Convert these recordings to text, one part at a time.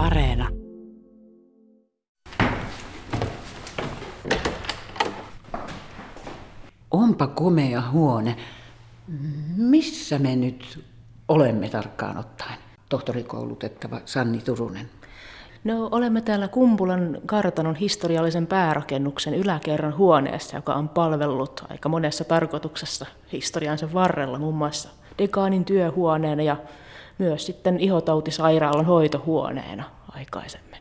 Areena. Onpa komea huone. Missä me nyt olemme tarkkaan ottaen? Tohtorikoulutettava Sanni Turunen. No, olemme täällä Kumpulan kartanon historiallisen päärakennuksen yläkerran huoneessa, joka on palvellut aika monessa tarkoituksessa historiansa varrella, muun muassa dekaanin työhuoneena ja myös sitten ihotautisairaalan hoitohuoneena aikaisemmin.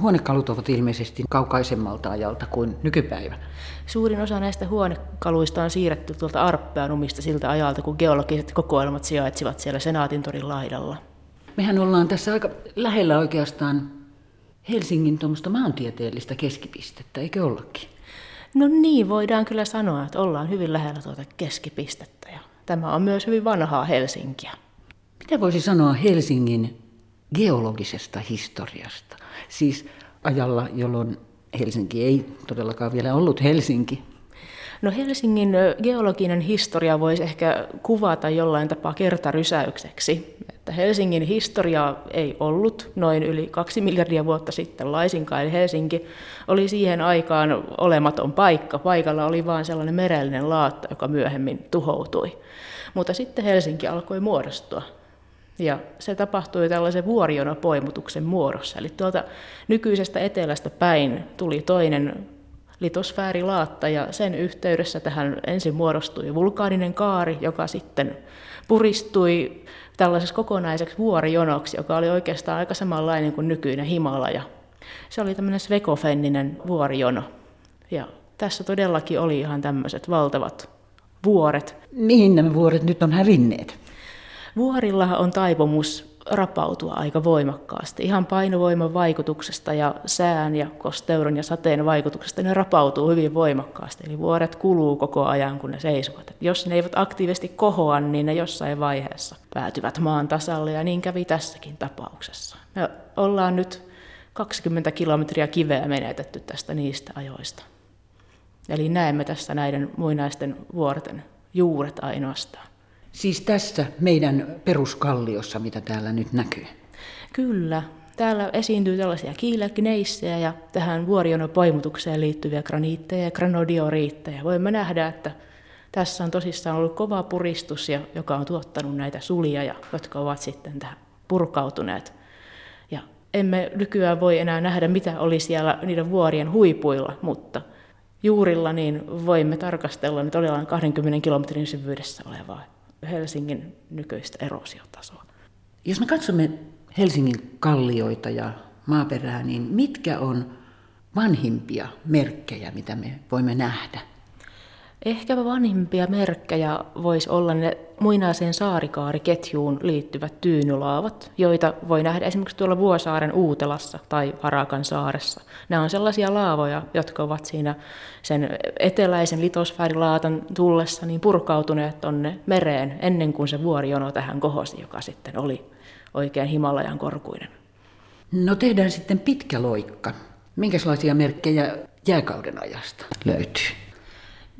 Huonekalut ovat ilmeisesti kaukaisemmalta ajalta kuin nykypäivänä. Suurin osa näistä huonekaluista on siirretty tuolta Arppeanumista siltä ajalta, kun geologiset kokoelmat sijaitsivat siellä Senaatintorin laidalla. Mehän ollaan tässä aika lähellä oikeastaan Helsingin tuommoista maantieteellistä keskipistettä, eikö ollakin? No niin, voidaan kyllä sanoa, että ollaan hyvin lähellä tuota keskipistettä ja tämä on myös hyvin vanhaa Helsinkiä. Mitä voisi sanoa Helsingin geologisesta historiasta? Siis ajalla, jolloin Helsinki ei todellakaan vielä ollut Helsinki. No Helsingin geologinen historia voisi ehkä kuvata jollain tapaa kertarysäykseksi. Että Helsingin historia ei ollut noin yli kaksi miljardia vuotta sitten laisinkaan. Eli Helsinki oli siihen aikaan olematon paikka. Paikalla oli vain sellainen merellinen laatta, joka myöhemmin tuhoutui. Mutta sitten Helsinki alkoi muodostua. Ja se tapahtui tällaisen vuorionopoimutuksen muodossa. Eli tuolta nykyisestä etelästä päin tuli toinen litosfäärilaatta ja sen yhteydessä tähän ensin muodostui vulkaaninen kaari, joka sitten puristui tällaiseksi kokonaiseksi vuorijonoksi, joka oli oikeastaan aika samanlainen kuin nykyinen Himalaja. Se oli tämmöinen svekofenninen vuorijono. Ja tässä todellakin oli ihan tämmöiset valtavat vuoret. Mihin nämä vuoret nyt on hävinneet? Vuorilla on taipumus rapautua aika voimakkaasti. Ihan painovoiman vaikutuksesta ja sään ja kosteuden ja sateen vaikutuksesta ne rapautuu hyvin voimakkaasti. Eli vuoret kuluu koko ajan, kun ne seisovat. Et jos ne eivät aktiivisesti kohoa, niin ne jossain vaiheessa päätyvät maan tasalle ja niin kävi tässäkin tapauksessa. Me ollaan nyt 20 kilometriä kiveä menetetty tästä niistä ajoista. Eli näemme tässä näiden muinaisten vuorten juuret ainoastaan. Siis tässä meidän peruskalliossa, mitä täällä nyt näkyy. Kyllä. Täällä esiintyy tällaisia kiilekneissejä ja tähän vuorionopoimutukseen liittyviä graniitteja ja granodioriitteja. Voimme nähdä, että tässä on tosissaan ollut kova puristus, joka on tuottanut näitä sulia, ja, jotka ovat sitten tähän purkautuneet. Ja emme nykyään voi enää nähdä, mitä oli siellä niiden vuorien huipuilla, mutta juurilla niin voimme tarkastella nyt todella 20 kilometrin syvyydessä olevaa Helsingin nykyistä erosiotasoa. Jos me katsomme Helsingin kallioita ja maaperää, niin mitkä on vanhimpia merkkejä, mitä me voimme nähdä? Ehkäpä vanhimpia merkkejä voisi olla ne muinaiseen saarikaariketjuun liittyvät tyynylaavat, joita voi nähdä esimerkiksi tuolla Vuosaaren Uutelassa tai Harakan saaressa. Nämä on sellaisia laavoja, jotka ovat siinä sen eteläisen litosfäärilaatan tullessa niin purkautuneet tonne mereen ennen kuin se vuorijono tähän kohosi, joka sitten oli oikein Himalajan korkuinen. No tehdään sitten pitkä loikka. Minkälaisia merkkejä jääkauden ajasta löytyy?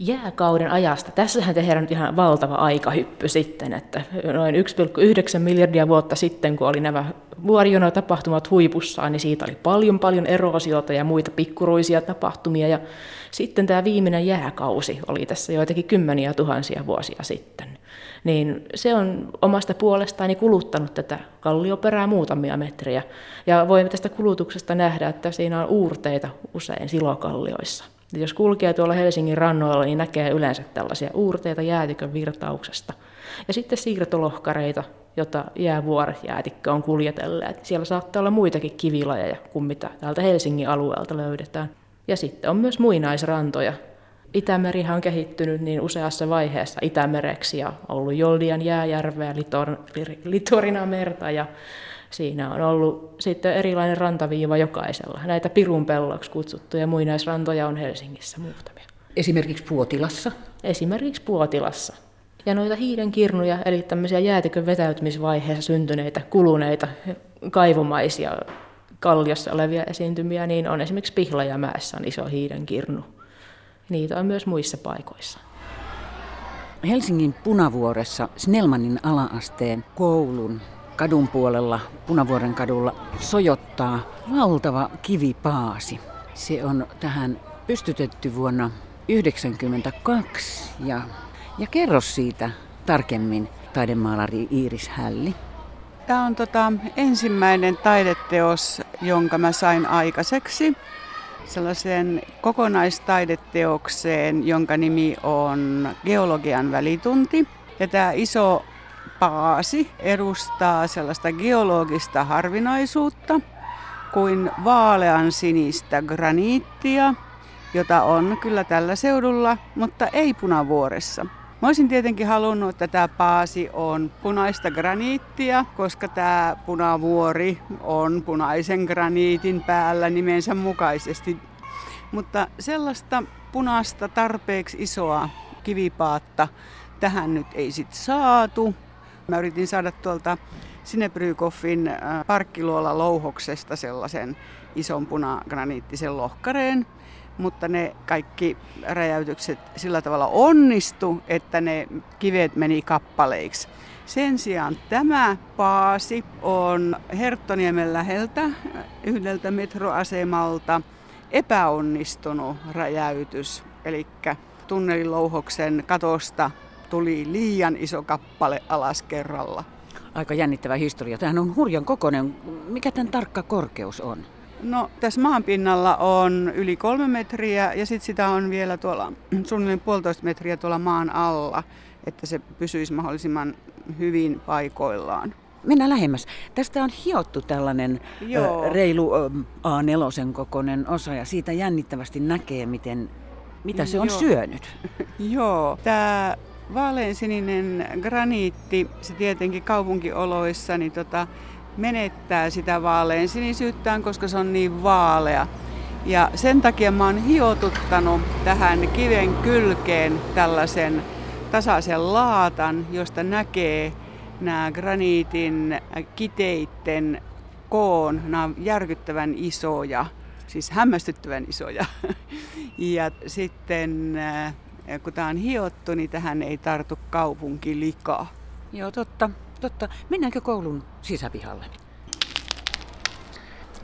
Jääkauden ajasta. Tässähän tehdään nyt ihan valtava aikahyppy sitten, että noin 1,9 miljardia vuotta sitten, kun oli nämä vuorijono-tapahtumat huipussaan, niin siitä oli paljon paljon erosiota ja muita pikkuruisia tapahtumia. Ja sitten tämä viimeinen jääkausi oli tässä joitakin kymmeniä tuhansia vuosia sitten. Niin se on omasta puolestaan kuluttanut tätä kallioperää muutamia metriä. Ja voimme tästä kulutuksesta nähdä, että siinä on uurteita usein silokallioissa. Jos kulkee tuolla Helsingin rannoilla, niin näkee yleensä tällaisia uurteita jäätikön virtauksesta. Ja sitten siirtolohkareita, jota jäävuoret jäätikkö on kuljetelleet. Siellä saattaa olla muitakin kivilajeja kuin mitä täältä Helsingin alueelta löydetään. Ja sitten on myös muinaisrantoja. Itämerihan on kehittynyt niin useassa vaiheessa Itämereksi ja ollut Joldian jääjärveä, Litor, Litorina merta ja Siinä on ollut sitten erilainen rantaviiva jokaisella. Näitä pirunpelloksi kutsuttuja muinaisrantoja on Helsingissä muutamia. Esimerkiksi Puotilassa? Esimerkiksi Puotilassa. Ja noita hiidenkirnuja, eli tämmöisiä jäätikön vetäytymisvaiheessa syntyneitä, kuluneita, kaivomaisia kalliossa olevia esiintymiä, niin on esimerkiksi Pihlajamäessä on iso hiidenkirnu. Niitä on myös muissa paikoissa. Helsingin Punavuoressa Snellmanin alaasteen koulun kadun puolella, Punavuoren kadulla, sojottaa valtava kivipaasi. Se on tähän pystytetty vuonna 1992 ja, ja kerro siitä tarkemmin taidemaalari Iiris Hälli. Tämä on tota ensimmäinen taideteos, jonka mä sain aikaiseksi sellaisen kokonaistaideteokseen, jonka nimi on Geologian välitunti. Ja tämä iso paasi edustaa sellaista geologista harvinaisuutta kuin vaalean sinistä graniittia, jota on kyllä tällä seudulla, mutta ei punavuoressa. Mä olisin tietenkin halunnut, että tämä paasi on punaista graniittia, koska tämä punavuori on punaisen graniitin päällä nimensä mukaisesti. Mutta sellaista punaista tarpeeksi isoa kivipaatta tähän nyt ei sitten saatu. Mä yritin saada tuolta Sinebrykoffin äh, parkkiluola louhoksesta sellaisen ison punagraniittisen lohkareen, mutta ne kaikki räjäytykset sillä tavalla onnistu, että ne kivet meni kappaleiksi. Sen sijaan tämä paasi on Herttoniemen läheltä yhdeltä metroasemalta epäonnistunut räjäytys. Eli tunnelilouhoksen katosta tuli liian iso kappale alas kerralla. Aika jännittävä historia. Tämähän on hurjan kokoinen. Mikä tämän tarkka korkeus on? No tässä maanpinnalla on yli kolme metriä ja sitten sitä on vielä tuolla suunnilleen puolitoista metriä tuolla maan alla, että se pysyisi mahdollisimman hyvin paikoillaan. Mennään lähemmäs. Tästä on hiottu tällainen Joo. Reilu ö, A4 kokoinen osa ja siitä jännittävästi näkee, miten, mitä se on Joo. syönyt. Joo, tämä vaaleansininen graniitti, se tietenkin kaupunkioloissa, niin tota, menettää sitä vaalean sinisyyttään, koska se on niin vaalea. Ja sen takia mä oon hiotuttanut tähän kiven kylkeen tällaisen tasaisen laatan, josta näkee nämä graniitin kiteitten koon. Nämä on järkyttävän isoja, siis hämmästyttävän isoja. Ja sitten kun tämä on hiottu, niin tähän ei tartu kaupunkilikaa. Joo, totta. Totta. Mennäänkö koulun sisäpihalle?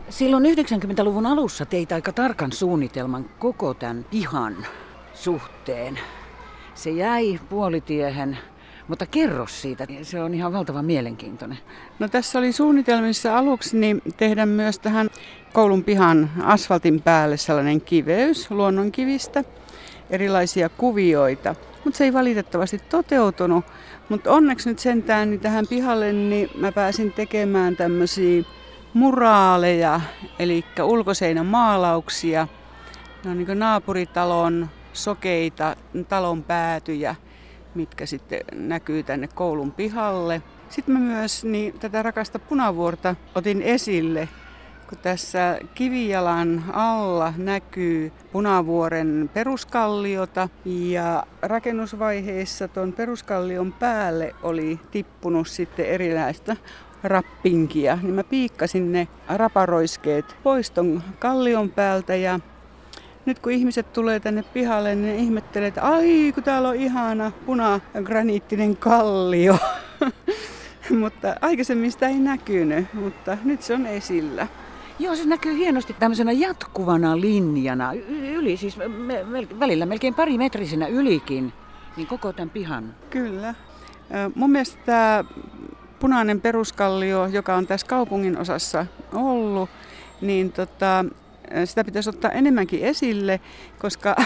Silloin 90-luvun alussa teit aika tarkan suunnitelman koko tämän pihan suhteen. Se jäi puolitiehen, mutta kerro siitä, se on ihan valtavan mielenkiintoinen. No tässä oli suunnitelmissa aluksi niin tehdä myös tähän koulun pihan asfaltin päälle sellainen kiveys luonnonkivistä, erilaisia kuvioita. Mutta se ei valitettavasti toteutunut, mutta onneksi nyt sentään niin tähän pihalle niin mä pääsin tekemään tämmöisiä muraaleja, eli ulkoseinän maalauksia. Ne on niin naapuritalon sokeita talon päätyjä, mitkä sitten näkyy tänne koulun pihalle. Sitten mä myös niin, tätä rakasta punavuorta otin esille kun tässä kivijalan alla näkyy Punavuoren peruskalliota ja rakennusvaiheessa tuon peruskallion päälle oli tippunut sitten erilaista rappinkia, niin mä piikkasin ne raparoiskeet pois ton kallion päältä ja nyt kun ihmiset tulee tänne pihalle, niin ne ihmettelee, että ai kun täällä on ihana punagraniittinen kallio. mutta aikaisemmin sitä ei näkynyt, mutta nyt se on esillä. Joo, se näkyy hienosti tämmöisenä jatkuvana linjana, yli, siis me, me, välillä melkein pari metrisenä ylikin, niin koko tämän pihan. Kyllä. Mun mielestä tämä punainen peruskallio, joka on tässä kaupungin osassa ollut, niin tota, sitä pitäisi ottaa enemmänkin esille, koska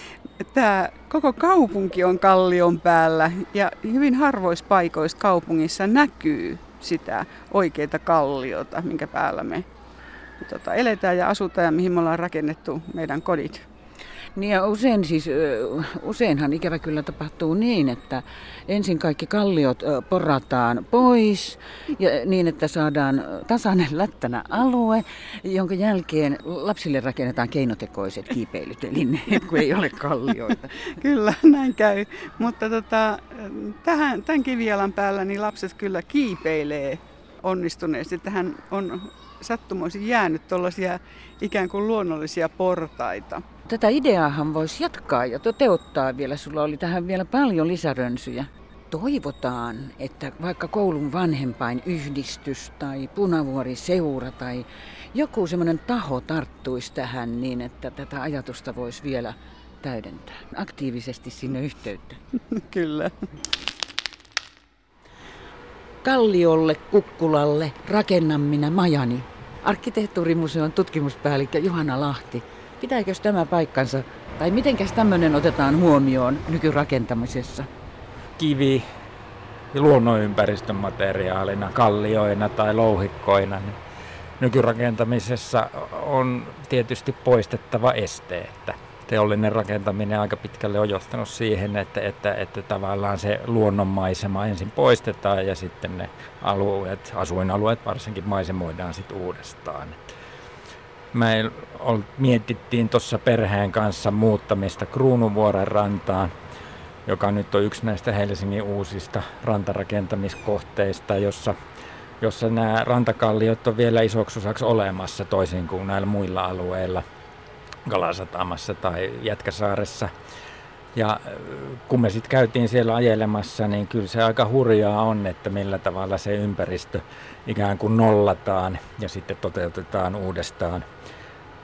tämä koko kaupunki on kallion päällä ja hyvin harvoissa paikoissa kaupungissa näkyy sitä oikeita kalliota, minkä päällä me tota, eletään ja asutaan ja mihin me ollaan rakennettu meidän kodit. Niin ja usein siis, useinhan ikävä kyllä tapahtuu niin, että ensin kaikki kalliot porataan pois ja niin, että saadaan tasainen lättänä alue, jonka jälkeen lapsille rakennetaan keinotekoiset kiipeilyt, eli ne, kun ei ole kallioita. kyllä, näin käy. Mutta tota, tähän, tämän kivijalan päällä niin lapset kyllä kiipeilee onnistuneesti. Tähän on sattumoisin jäänyt tuollaisia ikään kuin luonnollisia portaita. Tätä ideaahan voisi jatkaa ja toteuttaa vielä. Sulla oli tähän vielä paljon lisärönsyjä. toivotaan, että vaikka koulun vanhempain yhdistys tai punavuoriseura tai joku semmoinen taho tarttuisi tähän niin, että tätä ajatusta voisi vielä täydentää aktiivisesti sinne yhteyttä. Kyllä. Kalliolle, Kukkulalle rakennan minä majani. Arkkitehtuurimuseon tutkimuspäällikkö Johanna Lahti. Pitääkö tämä paikkansa? Tai mitenkäs tämmöinen otetaan huomioon nykyrakentamisessa? Kivi luonnonympäristön materiaalina, kallioina tai louhikkoina, niin nykyrakentamisessa on tietysti poistettava esteet teollinen rakentaminen aika pitkälle on johtanut siihen, että, että, että tavallaan se luonnonmaisema ensin poistetaan ja sitten ne alueet, asuinalueet varsinkin maisemoidaan sitten uudestaan. Me mietittiin tuossa perheen kanssa muuttamista Kruununvuoren rantaan, joka nyt on yksi näistä Helsingin uusista rantarakentamiskohteista, jossa, jossa nämä rantakalliot on vielä isoksi osaksi olemassa toisin kuin näillä muilla alueilla – Kalasatamassa tai Jätkäsaaressa. Ja äh, kun me sitten käytiin siellä ajelemassa, niin kyllä se aika hurjaa on, että millä tavalla se ympäristö ikään kuin nollataan ja sitten toteutetaan uudestaan.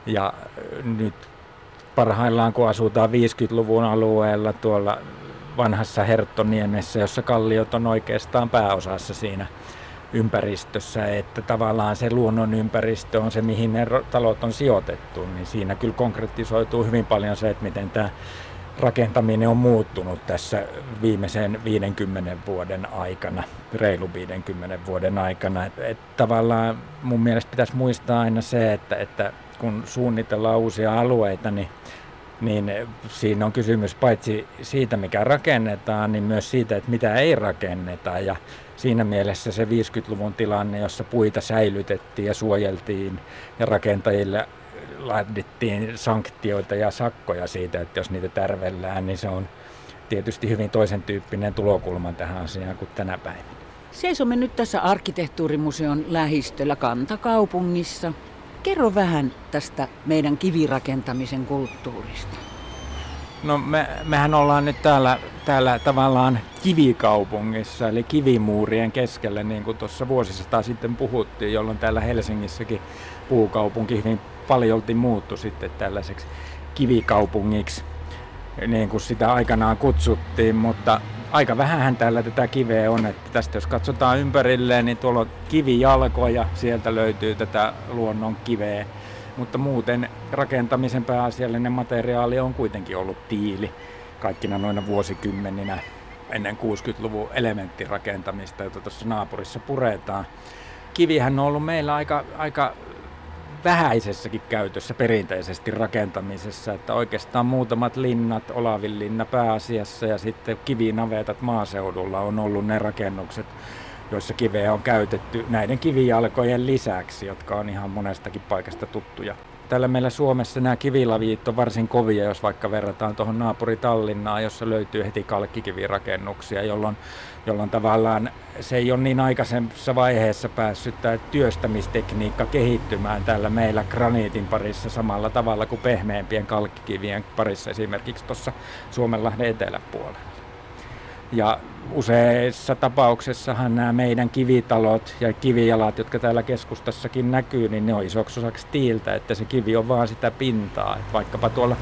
Ja äh, nyt parhaillaan, kun asutaan 50-luvun alueella tuolla vanhassa Herttoniemessä, jossa kalliot on oikeastaan pääosassa siinä ympäristössä, että tavallaan se luonnon ympäristö on se, mihin ne talot on sijoitettu, niin siinä kyllä konkretisoituu hyvin paljon se, että miten tämä rakentaminen on muuttunut tässä viimeisen 50 vuoden aikana, reilu 50 vuoden aikana. Että et tavallaan mun mielestä pitäisi muistaa aina se, että, että kun suunnitellaan uusia alueita, niin niin siinä on kysymys paitsi siitä, mikä rakennetaan, niin myös siitä, että mitä ei rakenneta. Ja siinä mielessä se 50-luvun tilanne, jossa puita säilytettiin ja suojeltiin ja rakentajille laadittiin sanktioita ja sakkoja siitä, että jos niitä tärvellään, niin se on tietysti hyvin toisen tyyppinen tulokulma tähän asiaan kuin tänä päivänä. Seisomme nyt tässä arkkitehtuurimuseon lähistöllä kantakaupungissa. Kerro vähän tästä meidän kivirakentamisen kulttuurista. No me, mehän ollaan nyt täällä, täällä tavallaan kivikaupungissa, eli kivimuurien keskellä, niin kuin tuossa vuosisata sitten puhuttiin, jolloin täällä Helsingissäkin puukaupunki hyvin paljolti muuttui sitten tällaiseksi kivikaupungiksi, niin kuin sitä aikanaan kutsuttiin, mutta aika vähän täällä tätä kiveä on, että tästä jos katsotaan ympärilleen, niin tuolla on kivijalkoja, sieltä löytyy tätä luonnon kiveä mutta muuten rakentamisen pääasiallinen materiaali on kuitenkin ollut tiili kaikkina noina vuosikymmeninä ennen 60-luvun elementtirakentamista, jota tuossa naapurissa puretaan. Kivihän on ollut meillä aika, aika vähäisessäkin käytössä perinteisesti rakentamisessa, että oikeastaan muutamat linnat, Olavin linna pääasiassa ja sitten kivinavetat maaseudulla on ollut ne rakennukset, joissa kiveä on käytetty näiden kivijalkojen lisäksi, jotka on ihan monestakin paikasta tuttuja. Täällä meillä Suomessa nämä kivilaviit on varsin kovia, jos vaikka verrataan tuohon naapuri Tallinnaan, jossa löytyy heti kalkkikivirakennuksia, jolloin, jolloin tavallaan se ei ole niin aikaisemmassa vaiheessa päässyt tämä työstämistekniikka kehittymään täällä meillä graniitin parissa samalla tavalla kuin pehmeämpien kalkkikivien parissa esimerkiksi tuossa Suomenlahden eteläpuolella. Ja useissa tapauksessahan nämä meidän kivitalot ja kivijalat, jotka täällä keskustassakin näkyy, niin ne on isoksi osaksi tiiltä, että se kivi on vaan sitä pintaa. Että vaikkapa tuolla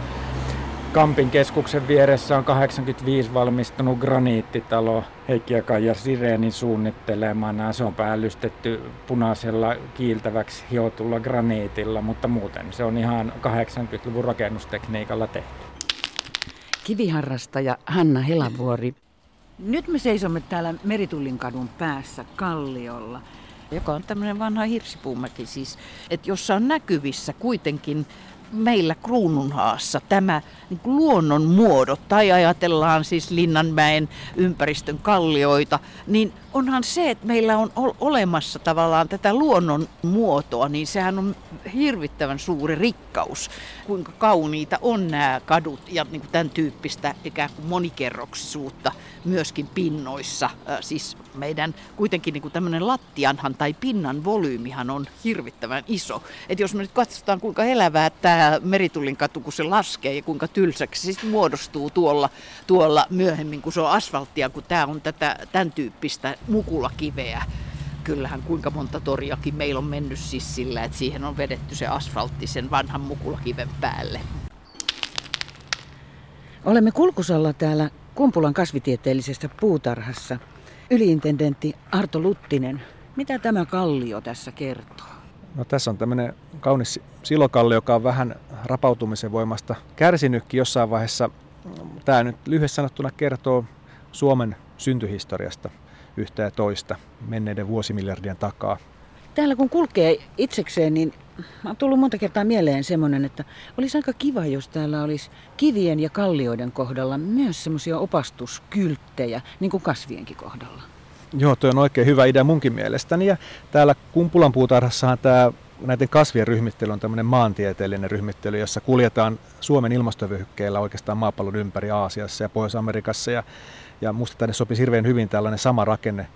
Kampin keskuksen vieressä on 85 valmistunut graniittitalo Heikki ja Kaija Sireenin suunnittelemana. Se on päällystetty punaisella kiiltäväksi hiotulla graniitilla, mutta muuten se on ihan 80-luvun rakennustekniikalla tehty. Kiviharrastaja Hanna Helavuori nyt me seisomme täällä Meritullin kadun päässä Kalliolla. Joka on tämmöinen vanha hirsipuumäki siis, että jossa on näkyvissä kuitenkin meillä Kruununhaassa tämä niin luonnon muodot, tai ajatellaan siis Linnanmäen ympäristön kallioita, niin onhan se, että meillä on olemassa tavallaan tätä luonnon muotoa, niin sehän on hirvittävän suuri rikkaus, kuinka kauniita on nämä kadut ja niin kuin tämän tyyppistä ikään kuin monikerroksisuutta myöskin pinnoissa. Siis meidän kuitenkin niin kuin tämmöinen lattianhan tai pinnan volyymihan on hirvittävän iso. Et jos me nyt katsotaan kuinka elävää tämä Meritullin katu, kun se laskee ja kuinka tylsäksi se muodostuu tuolla, tuolla myöhemmin, kun se on asfalttia, kun tämä on tätä, tämän tyyppistä mukulakiveä. Kyllähän kuinka monta toriakin meillä on mennyt siis sillä, että siihen on vedetty se asfaltti sen vanhan mukulakiven päälle. Olemme kulkusalla täällä Kumpulan kasvitieteellisessä puutarhassa. Yliintendentti Arto Luttinen, mitä tämä kallio tässä kertoo? No tässä on tämmöinen kaunis silokallio, joka on vähän rapautumisen voimasta kärsinytkin jossain vaiheessa. Tämä nyt lyhyesti sanottuna kertoo Suomen syntyhistoriasta yhtä ja toista menneiden vuosimiljardien takaa. Täällä kun kulkee itsekseen, niin on tullut monta kertaa mieleen semmoinen, että olisi aika kiva, jos täällä olisi kivien ja kallioiden kohdalla myös semmoisia opastuskylttejä, niin kuin kasvienkin kohdalla. Joo, tuo on oikein hyvä idea munkin mielestäni. Ja täällä Kumpulan puutarhassahan tämä näiden kasvien ryhmittely on tämmöinen maantieteellinen ryhmittely, jossa kuljetaan Suomen ilmastovyhykkeellä oikeastaan maapallon ympäri Aasiassa ja Pohjois-Amerikassa. Ja, ja musta tänne sopisi hirveän hyvin tällainen sama rakenne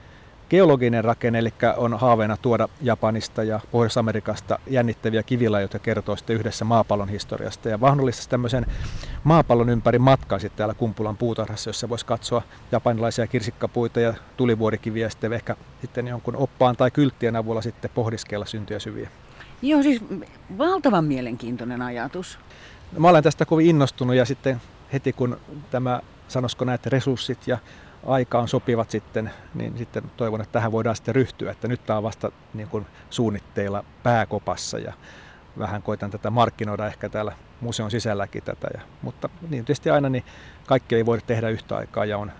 geologinen rakenne, eli on haaveena tuoda Japanista ja Pohjois-Amerikasta jännittäviä kivilajoja, jotka kertoo sitten yhdessä maapallon historiasta. Ja mahdollisesti tämmöisen maapallon ympäri matkan sitten täällä Kumpulan puutarhassa, jossa voisi katsoa japanilaisia kirsikkapuita ja tulivuorikiviä ja sitten ehkä sitten jonkun oppaan tai kylttien avulla sitten pohdiskella syntyjä syviä. Joo, siis valtavan mielenkiintoinen ajatus. No, mä olen tästä kovin innostunut ja sitten heti kun tämä, sanoisiko näitä resurssit ja aikaan sopivat sitten, niin sitten toivon, että tähän voidaan sitten ryhtyä. Että nyt tämä on vasta niin kuin suunnitteilla pääkopassa ja vähän koitan tätä markkinoida ehkä täällä museon sisälläkin tätä. Ja, mutta niin tietysti aina niin kaikki ei voida tehdä yhtä aikaa ja on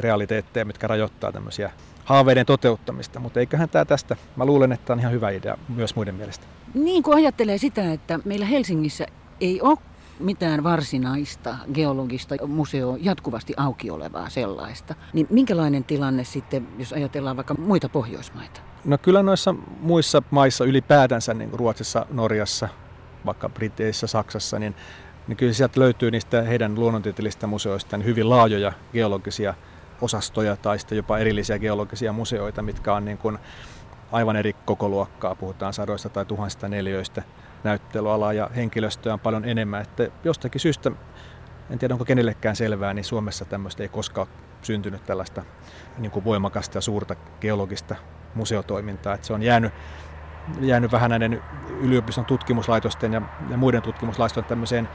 realiteetteja, mitkä rajoittaa tämmöisiä haaveiden toteuttamista, mutta eiköhän tämä tästä, mä luulen, että tämä on ihan hyvä idea myös muiden mielestä. Niin kuin ajattelee sitä, että meillä Helsingissä ei ole mitään varsinaista geologista museo jatkuvasti auki olevaa sellaista. Niin minkälainen tilanne sitten, jos ajatellaan vaikka muita Pohjoismaita? No kyllä noissa muissa maissa ylipäätänsä, niin kuin Ruotsissa, Norjassa, vaikka Briteissä, Saksassa, niin, niin kyllä sieltä löytyy niistä heidän luonnontieteellisistä museoista niin hyvin laajoja geologisia osastoja tai sitten jopa erillisiä geologisia museoita, mitkä on niin kuin aivan eri kokoluokkaa, puhutaan sadoista tai tuhansista neljöistä näyttelyalaa ja henkilöstöä on paljon enemmän. Että jostakin syystä, en tiedä onko kenellekään selvää, niin Suomessa tämmöistä ei koskaan syntynyt tällaista niin kuin voimakasta ja suurta geologista museotoimintaa. Että se on jäänyt, jäänyt vähän näiden yliopiston tutkimuslaitosten ja, ja muiden tutkimuslaitosten tämmöiseen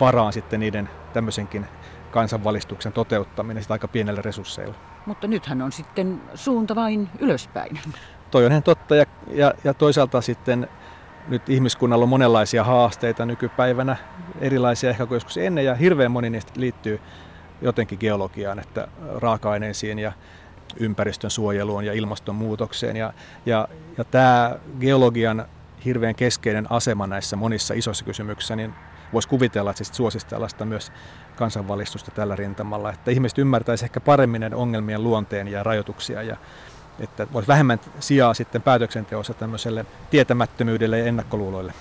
varaan sitten niiden tämmöisenkin kansanvalistuksen toteuttaminen sitä aika pienellä resursseilla. Mutta nythän on sitten suunta vain ylöspäin. Toi on ihan totta ja, ja, ja toisaalta sitten nyt ihmiskunnalla on monenlaisia haasteita nykypäivänä, erilaisia ehkä kuin joskus ennen, ja hirveän moni niistä liittyy jotenkin geologiaan, että raaka-aineisiin ja ympäristön suojeluun ja ilmastonmuutokseen. Ja, ja, ja tämä geologian hirveän keskeinen asema näissä monissa isoissa kysymyksissä, niin voisi kuvitella, että se suosisi tällaista myös kansanvalistusta tällä rintamalla, että ihmiset ymmärtäisivät ehkä paremmin ongelmien luonteen ja rajoituksia ja että olisi vähemmän sijaa sitten päätöksenteossa tämmöiselle tietämättömyydelle ja ennakkoluuloille.